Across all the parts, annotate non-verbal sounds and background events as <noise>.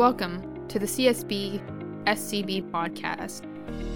Welcome to the CSB SCB podcast,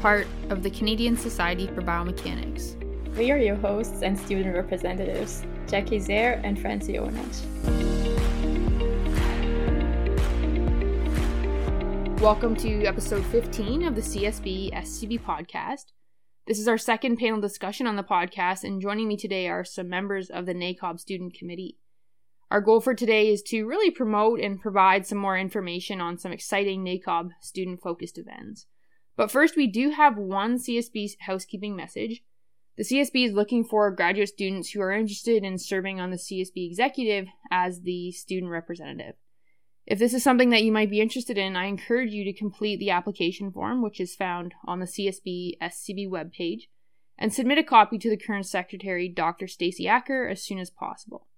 part of the Canadian Society for Biomechanics. We are your hosts and student representatives, Jackie Zehr and Francie Onich. Welcome to episode 15 of the CSB SCB podcast. This is our second panel discussion on the podcast, and joining me today are some members of the NACOB Student Committee. Our goal for today is to really promote and provide some more information on some exciting NACOB student focused events. But first, we do have one CSB housekeeping message. The CSB is looking for graduate students who are interested in serving on the CSB executive as the student representative. If this is something that you might be interested in, I encourage you to complete the application form, which is found on the CSB SCB webpage, and submit a copy to the current secretary, Dr. Stacey Acker, as soon as possible.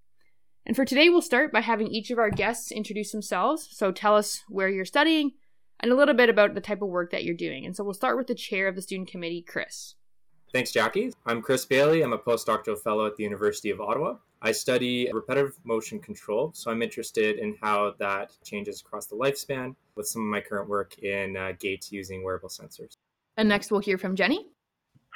And for today, we'll start by having each of our guests introduce themselves. So tell us where you're studying and a little bit about the type of work that you're doing. And so we'll start with the chair of the student committee, Chris. Thanks, Jackie. I'm Chris Bailey. I'm a postdoctoral fellow at the University of Ottawa. I study repetitive motion control, so I'm interested in how that changes across the lifespan with some of my current work in uh, gaits using wearable sensors. And next, we'll hear from Jenny.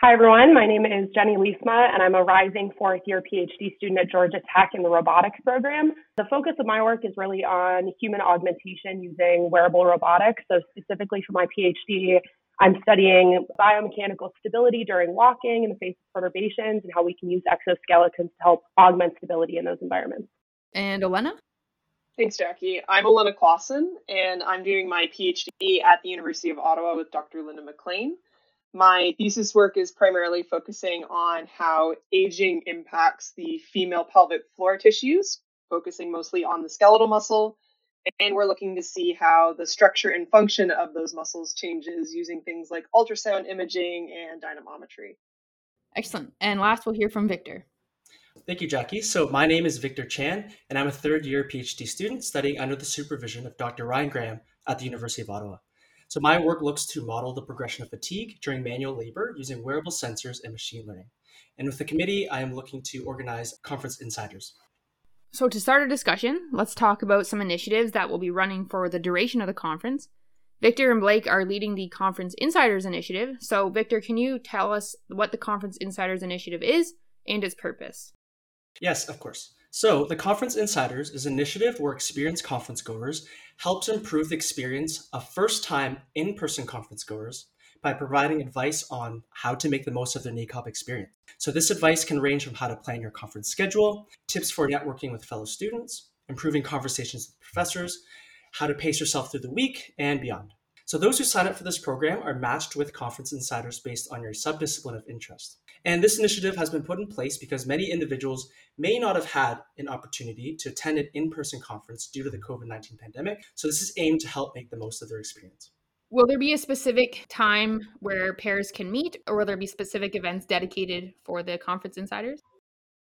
Hi, everyone. My name is Jenny Leestma, and I'm a rising fourth year PhD student at Georgia Tech in the robotics program. The focus of my work is really on human augmentation using wearable robotics. So, specifically for my PhD, I'm studying biomechanical stability during walking in the face of perturbations and how we can use exoskeletons to help augment stability in those environments. And Elena? Thanks, Jackie. I'm Elena Clausen, and I'm doing my PhD at the University of Ottawa with Dr. Linda McLean. My thesis work is primarily focusing on how aging impacts the female pelvic floor tissues, focusing mostly on the skeletal muscle. And we're looking to see how the structure and function of those muscles changes using things like ultrasound imaging and dynamometry. Excellent. And last, we'll hear from Victor. Thank you, Jackie. So, my name is Victor Chan, and I'm a third year PhD student studying under the supervision of Dr. Ryan Graham at the University of Ottawa. So my work looks to model the progression of fatigue during manual labor using wearable sensors and machine learning. And with the committee, I am looking to organize conference insiders. So to start our discussion, let's talk about some initiatives that will be running for the duration of the conference. Victor and Blake are leading the Conference Insiders Initiative. So, Victor, can you tell us what the Conference Insiders Initiative is and its purpose? Yes, of course. So, the Conference Insiders is an initiative where experienced conference goers help to improve the experience of first time in person conference goers by providing advice on how to make the most of their NACOB experience. So, this advice can range from how to plan your conference schedule, tips for networking with fellow students, improving conversations with professors, how to pace yourself through the week, and beyond. So, those who sign up for this program are matched with conference insiders based on your subdiscipline of interest. And this initiative has been put in place because many individuals may not have had an opportunity to attend an in person conference due to the COVID 19 pandemic. So, this is aimed to help make the most of their experience. Will there be a specific time where pairs can meet, or will there be specific events dedicated for the conference insiders?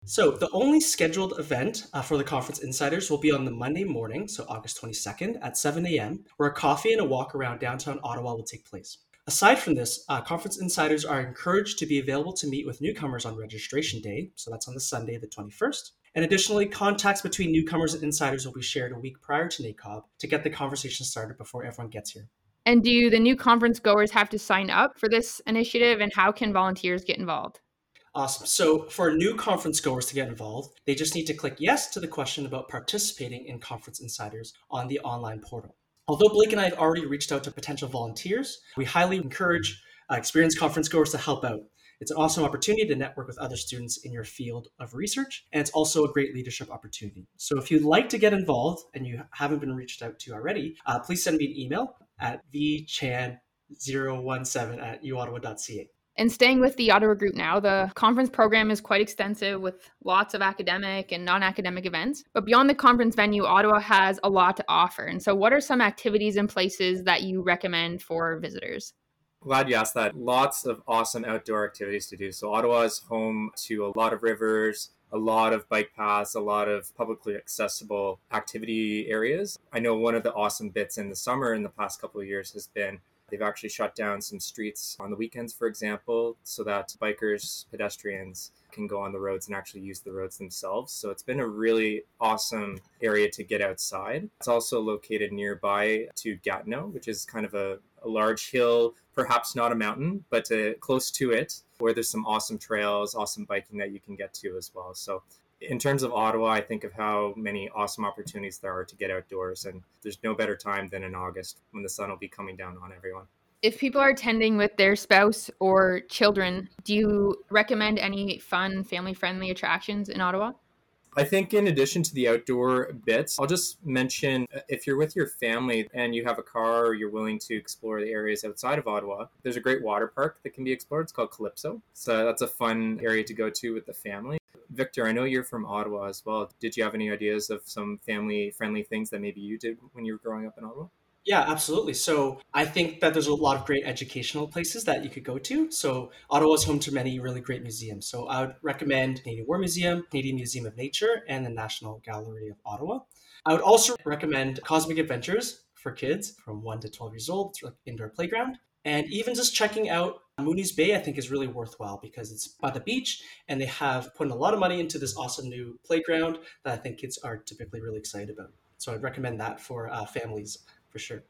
So, the only scheduled event uh, for the conference insiders will be on the Monday morning, so August 22nd at 7 a.m., where a coffee and a walk around downtown Ottawa will take place. Aside from this, uh, conference insiders are encouraged to be available to meet with newcomers on registration day, so that's on the Sunday, the 21st. And additionally, contacts between newcomers and insiders will be shared a week prior to NACOB to get the conversation started before everyone gets here. And do the new conference goers have to sign up for this initiative, and how can volunteers get involved? Awesome. So, for new conference goers to get involved, they just need to click yes to the question about participating in Conference Insiders on the online portal. Although Blake and I have already reached out to potential volunteers, we highly encourage uh, experienced conference goers to help out. It's an awesome opportunity to network with other students in your field of research, and it's also a great leadership opportunity. So if you'd like to get involved and you haven't been reached out to already, uh, please send me an email at vchan017 at uottawa.ca. And staying with the Ottawa group now, the conference program is quite extensive with lots of academic and non academic events. But beyond the conference venue, Ottawa has a lot to offer. And so, what are some activities and places that you recommend for visitors? Glad you asked that. Lots of awesome outdoor activities to do. So, Ottawa is home to a lot of rivers, a lot of bike paths, a lot of publicly accessible activity areas. I know one of the awesome bits in the summer in the past couple of years has been They've actually shut down some streets on the weekends, for example, so that bikers, pedestrians can go on the roads and actually use the roads themselves. So it's been a really awesome area to get outside. It's also located nearby to Gatineau, which is kind of a, a large hill, perhaps not a mountain, but uh, close to it, where there's some awesome trails, awesome biking that you can get to as well. So in terms of Ottawa, I think of how many awesome opportunities there are to get outdoors, and there's no better time than in August when the sun will be coming down on everyone. If people are attending with their spouse or children, do you recommend any fun, family friendly attractions in Ottawa? I think, in addition to the outdoor bits, I'll just mention uh, if you're with your family and you have a car or you're willing to explore the areas outside of Ottawa, there's a great water park that can be explored. It's called Calypso. So that's a fun area to go to with the family. Victor, I know you're from Ottawa as well. Did you have any ideas of some family friendly things that maybe you did when you were growing up in Ottawa? Yeah, absolutely. So I think that there's a lot of great educational places that you could go to. So Ottawa is home to many really great museums. So I would recommend Canadian War Museum, Canadian Museum of Nature, and the National Gallery of Ottawa. I would also recommend Cosmic Adventures for kids from 1 to 12 years old. It's like indoor playground. And even just checking out Mooney's Bay, I think, is really worthwhile because it's by the beach and they have put a lot of money into this awesome new playground that I think kids are typically really excited about. So I'd recommend that for uh, families for sure.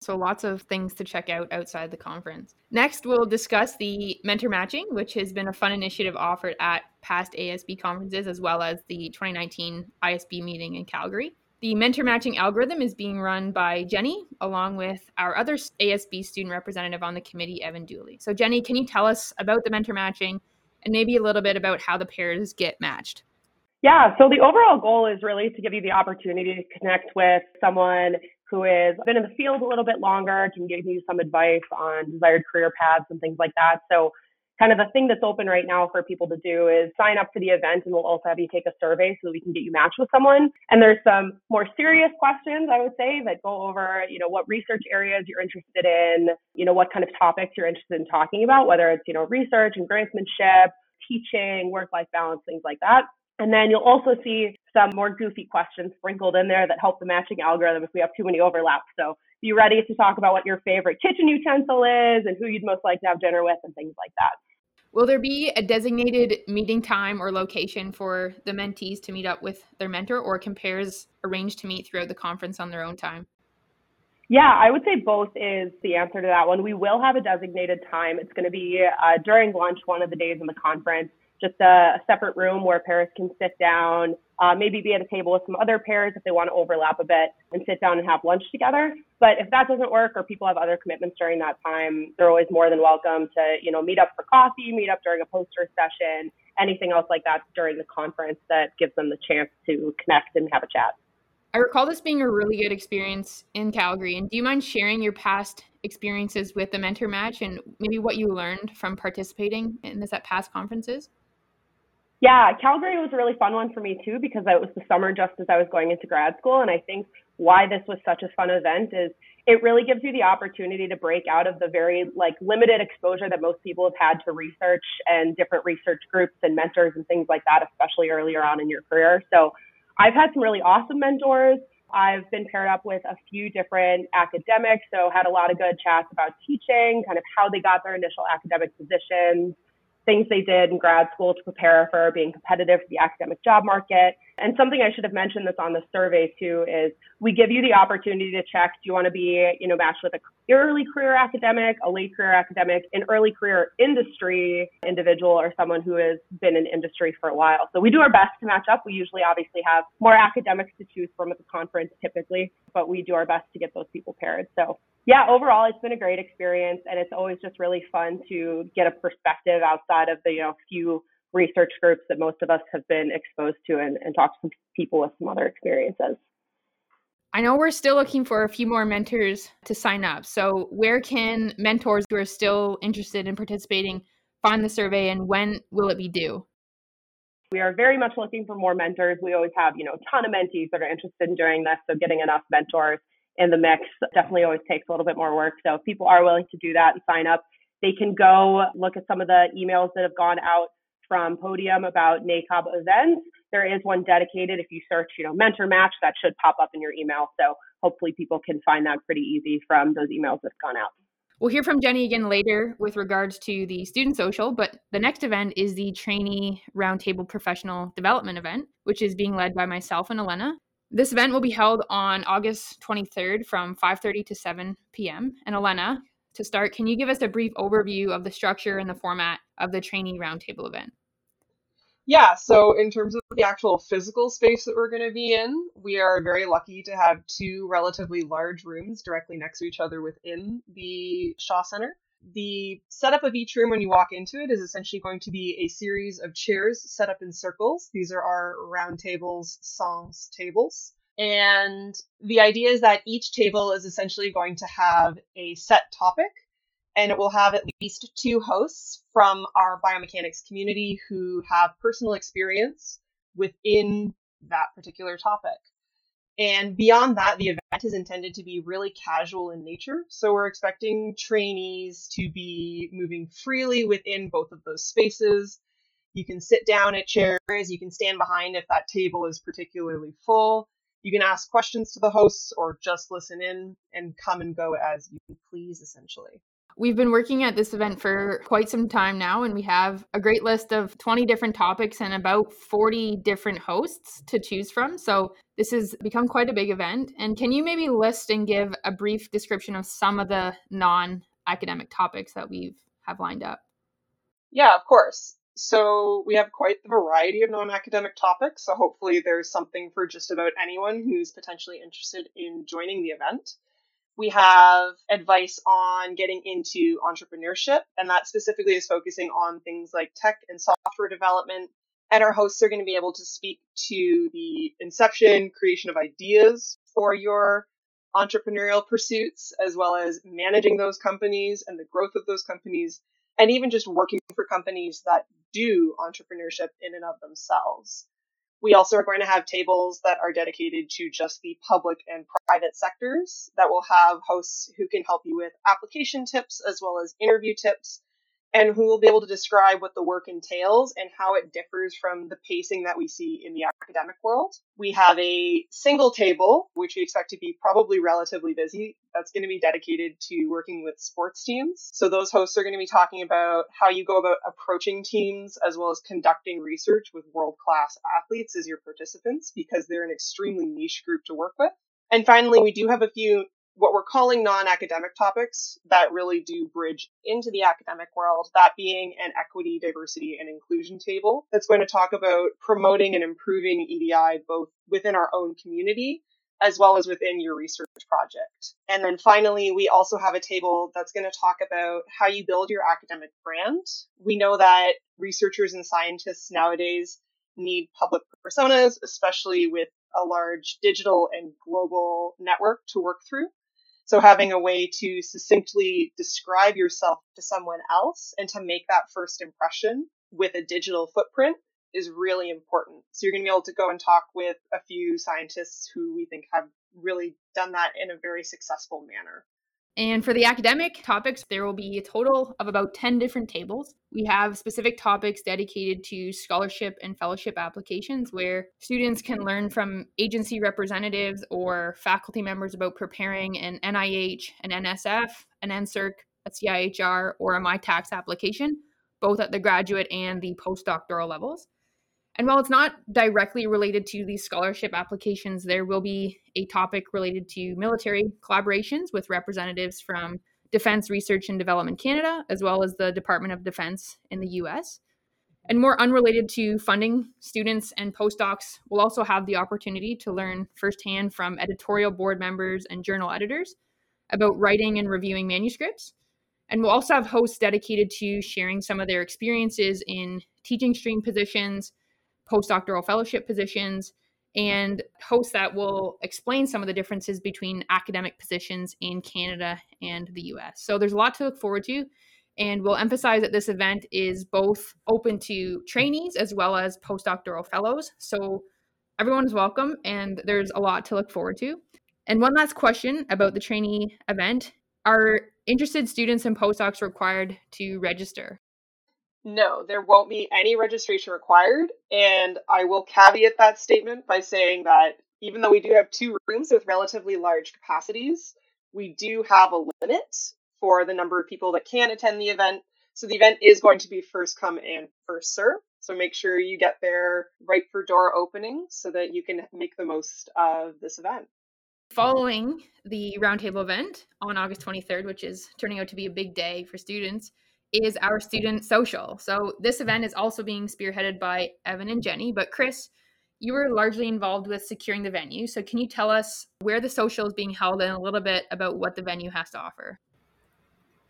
So lots of things to check out outside the conference. Next, we'll discuss the mentor matching, which has been a fun initiative offered at past ASB conferences as well as the 2019 ISB meeting in Calgary. The mentor matching algorithm is being run by Jenny, along with our other ASB student representative on the committee, Evan Dooley. So, Jenny, can you tell us about the mentor matching and maybe a little bit about how the pairs get matched? Yeah, so the overall goal is really to give you the opportunity to connect with someone who has been in the field a little bit longer, can give you some advice on desired career paths and things like that. So kind of the thing that's open right now for people to do is sign up for the event and we'll also have you take a survey so that we can get you matched with someone. And there's some more serious questions, I would say, that go over, you know, what research areas you're interested in, you know, what kind of topics you're interested in talking about, whether it's, you know, research and grantsmanship, teaching, work-life balance, things like that. And then you'll also see some more goofy questions sprinkled in there that help the matching algorithm if we have too many overlaps. So be ready to talk about what your favorite kitchen utensil is and who you'd most like to have dinner with and things like that. Will there be a designated meeting time or location for the mentees to meet up with their mentor, or can pairs arrange to meet throughout the conference on their own time? Yeah, I would say both is the answer to that one. We will have a designated time. It's going to be uh, during lunch one of the days in the conference just a, a separate room where pairs can sit down, uh, maybe be at a table with some other pairs if they want to overlap a bit and sit down and have lunch together. But if that doesn't work or people have other commitments during that time, they're always more than welcome to, you know, meet up for coffee, meet up during a poster session, anything else like that during the conference that gives them the chance to connect and have a chat. I recall this being a really good experience in Calgary. And do you mind sharing your past experiences with the mentor match and maybe what you learned from participating in this at past conferences? Yeah, Calgary was a really fun one for me too because it was the summer just as I was going into grad school. And I think why this was such a fun event is it really gives you the opportunity to break out of the very like limited exposure that most people have had to research and different research groups and mentors and things like that, especially earlier on in your career. So I've had some really awesome mentors. I've been paired up with a few different academics, so had a lot of good chats about teaching, kind of how they got their initial academic positions, things they did in grad school to prepare for being competitive for the academic job market. And something I should have mentioned that's on the survey too is we give you the opportunity to check do you want to be, you know, matched with a early career academic, a late career academic, an early career industry individual, or someone who has been in industry for a while. So we do our best to match up. We usually obviously have more academics to choose from at the conference typically, but we do our best to get those people paired. So yeah, overall, it's been a great experience, and it's always just really fun to get a perspective outside of the you know few research groups that most of us have been exposed to, and, and talk to people with some other experiences. I know we're still looking for a few more mentors to sign up. So, where can mentors who are still interested in participating find the survey, and when will it be due? We are very much looking for more mentors. We always have, you know, a ton of mentees that are interested in doing this. So, getting enough mentors in the mix definitely always takes a little bit more work. So if people are willing to do that and sign up, they can go look at some of the emails that have gone out from Podium about NACOB events. There is one dedicated. If you search, you know, mentor match, that should pop up in your email. So hopefully people can find that pretty easy from those emails that's gone out. We'll hear from Jenny again later with regards to the student social, but the next event is the trainee roundtable professional development event, which is being led by myself and Elena. This event will be held on August 23rd from 5:30 to 7 p.m. And Elena, to start, can you give us a brief overview of the structure and the format of the trainee roundtable event? Yeah, so in terms of the actual physical space that we're going to be in, we are very lucky to have two relatively large rooms directly next to each other within the Shaw Center. The setup of each room when you walk into it is essentially going to be a series of chairs set up in circles. These are our round tables, sans tables. And the idea is that each table is essentially going to have a set topic and it will have at least two hosts from our biomechanics community who have personal experience within that particular topic. And beyond that, the event is intended to be really casual in nature. So we're expecting trainees to be moving freely within both of those spaces. You can sit down at chairs, you can stand behind if that table is particularly full. You can ask questions to the hosts or just listen in and come and go as you please, essentially. We've been working at this event for quite some time now, and we have a great list of 20 different topics and about 40 different hosts to choose from. So, this has become quite a big event. And can you maybe list and give a brief description of some of the non academic topics that we have have lined up? Yeah, of course. So, we have quite the variety of non academic topics. So, hopefully, there's something for just about anyone who's potentially interested in joining the event. We have advice on getting into entrepreneurship, and that specifically is focusing on things like tech and software development. And our hosts are going to be able to speak to the inception, creation of ideas for your entrepreneurial pursuits, as well as managing those companies and the growth of those companies, and even just working for companies that do entrepreneurship in and of themselves. We also are going to have tables that are dedicated to just the public and private sectors that will have hosts who can help you with application tips as well as interview tips and who will be able to describe what the work entails and how it differs from the pacing that we see in the academic world. We have a single table, which we expect to be probably relatively busy, that's going to be dedicated to working with sports teams. So those hosts are going to be talking about how you go about approaching teams as well as conducting research with world class athletes as your participants because they're an extremely niche group to work with. And finally, we do have a few what we're calling non-academic topics that really do bridge into the academic world, that being an equity, diversity, and inclusion table that's going to talk about promoting and improving EDI both within our own community as well as within your research project. And then finally, we also have a table that's going to talk about how you build your academic brand. We know that researchers and scientists nowadays need public personas, especially with a large digital and global network to work through. So having a way to succinctly describe yourself to someone else and to make that first impression with a digital footprint is really important. So you're going to be able to go and talk with a few scientists who we think have really done that in a very successful manner. And for the academic topics, there will be a total of about 10 different tables. We have specific topics dedicated to scholarship and fellowship applications where students can learn from agency representatives or faculty members about preparing an NIH, an NSF, an NSERC, a CIHR, or a Mitacs application, both at the graduate and the postdoctoral levels. And while it's not directly related to these scholarship applications, there will be a topic related to military collaborations with representatives from Defense Research and Development Canada, as well as the Department of Defense in the US. And more unrelated to funding, students and postdocs will also have the opportunity to learn firsthand from editorial board members and journal editors about writing and reviewing manuscripts. And we'll also have hosts dedicated to sharing some of their experiences in teaching stream positions postdoctoral fellowship positions and hosts that will explain some of the differences between academic positions in Canada and the US. So there's a lot to look forward to. And we'll emphasize that this event is both open to trainees as well as postdoctoral fellows. So everyone is welcome and there's a lot to look forward to. And one last question about the trainee event Are interested students and postdocs required to register? No, there won't be any registration required. And I will caveat that statement by saying that even though we do have two rooms with relatively large capacities, we do have a limit for the number of people that can attend the event. So the event is going to be first come and first serve. So make sure you get there right for door opening so that you can make the most of this event. Following the roundtable event on August 23rd, which is turning out to be a big day for students, is our student social. So this event is also being spearheaded by Evan and Jenny. But Chris, you were largely involved with securing the venue. So can you tell us where the social is being held and a little bit about what the venue has to offer?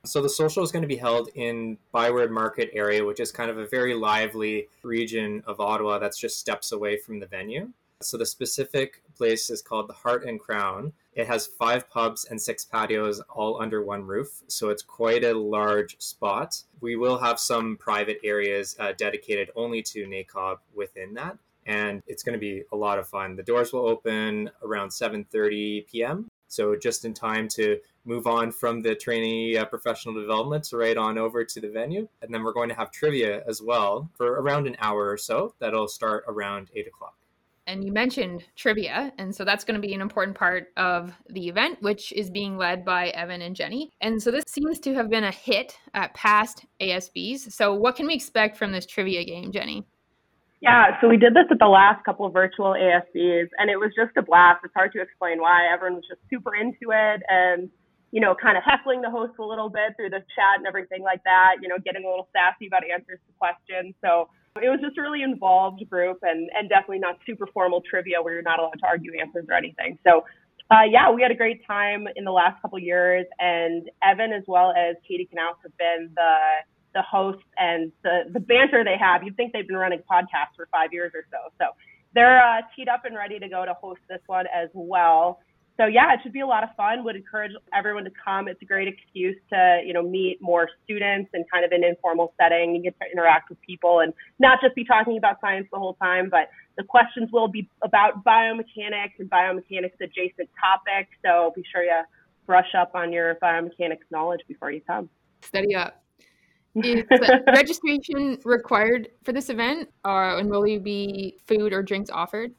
So the social is going to be held in Byward Market area, which is kind of a very lively region of Ottawa that's just steps away from the venue. So the specific place is called the Heart and Crown. It has five pubs and six patios all under one roof. So it's quite a large spot. We will have some private areas uh, dedicated only to NACOB within that. And it's going to be a lot of fun. The doors will open around 7:30 p.m. So just in time to move on from the trainee uh, professional development right on over to the venue. And then we're going to have trivia as well for around an hour or so. That'll start around eight o'clock and you mentioned trivia and so that's going to be an important part of the event which is being led by evan and jenny and so this seems to have been a hit at past asbs so what can we expect from this trivia game jenny yeah, so we did this at the last couple of virtual ASBs, and it was just a blast. It's hard to explain why. Everyone was just super into it, and you know, kind of heckling the host a little bit through the chat and everything like that. You know, getting a little sassy about answers to questions. So it was just a really involved group and, and definitely not super formal trivia where you're not allowed to argue answers or anything. So, uh, yeah, we had a great time in the last couple years, and Evan as well as Katie Knaus have been the the hosts and the the banter they have. You'd think they've been running podcasts for five years or so. So they're uh, teed up and ready to go to host this one as well so yeah, it should be a lot of fun. Would encourage everyone to come. It's a great excuse to you know meet more students in kind of an informal setting. You get to interact with people and not just be talking about science the whole time, but the questions will be about biomechanics and biomechanics adjacent topics. So be sure you brush up on your biomechanics knowledge before you come. Study up. <laughs> Is registration required for this event, and will you be food or drinks offered?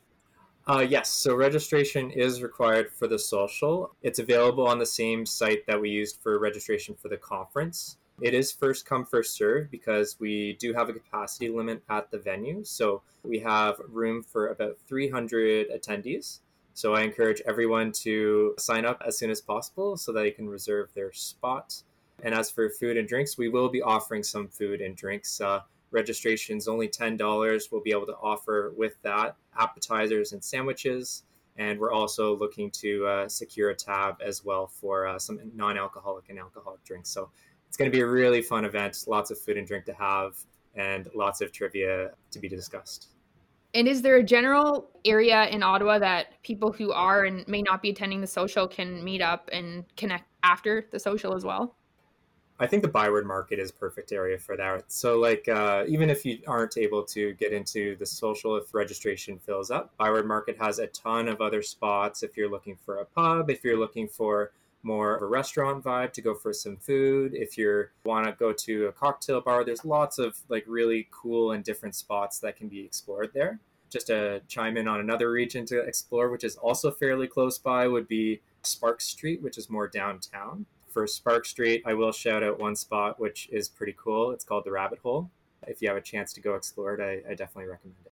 Uh, yes, so registration is required for the social. It's available on the same site that we used for registration for the conference. It is first come, first serve because we do have a capacity limit at the venue. So we have room for about 300 attendees. So I encourage everyone to sign up as soon as possible so that they can reserve their spot. And as for food and drinks, we will be offering some food and drinks. Uh, registration is only $10. We'll be able to offer with that appetizers and sandwiches. And we're also looking to uh, secure a tab as well for uh, some non alcoholic and alcoholic drinks. So it's going to be a really fun event, lots of food and drink to have, and lots of trivia to be discussed. And is there a general area in Ottawa that people who are and may not be attending the social can meet up and connect after the social as well? I think the Byward market is perfect area for that. So like uh, even if you aren't able to get into the social if registration fills up, Byward market has a ton of other spots if you're looking for a pub, if you're looking for more of a restaurant vibe to go for some food, if you want to go to a cocktail bar, there's lots of like really cool and different spots that can be explored there. Just to chime in on another region to explore, which is also fairly close by, would be Sparks Street, which is more downtown for Sparks Street, I will shout out one spot which is pretty cool. It's called the Rabbit Hole. If you have a chance to go explore it, I, I definitely recommend it.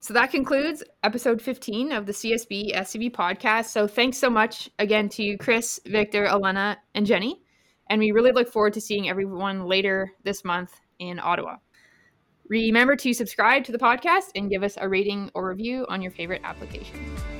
So that concludes episode 15 of the CSB SCB podcast. So thanks so much again to Chris, Victor, Elena, and Jenny. And we really look forward to seeing everyone later this month in Ottawa. Remember to subscribe to the podcast and give us a rating or review on your favorite application.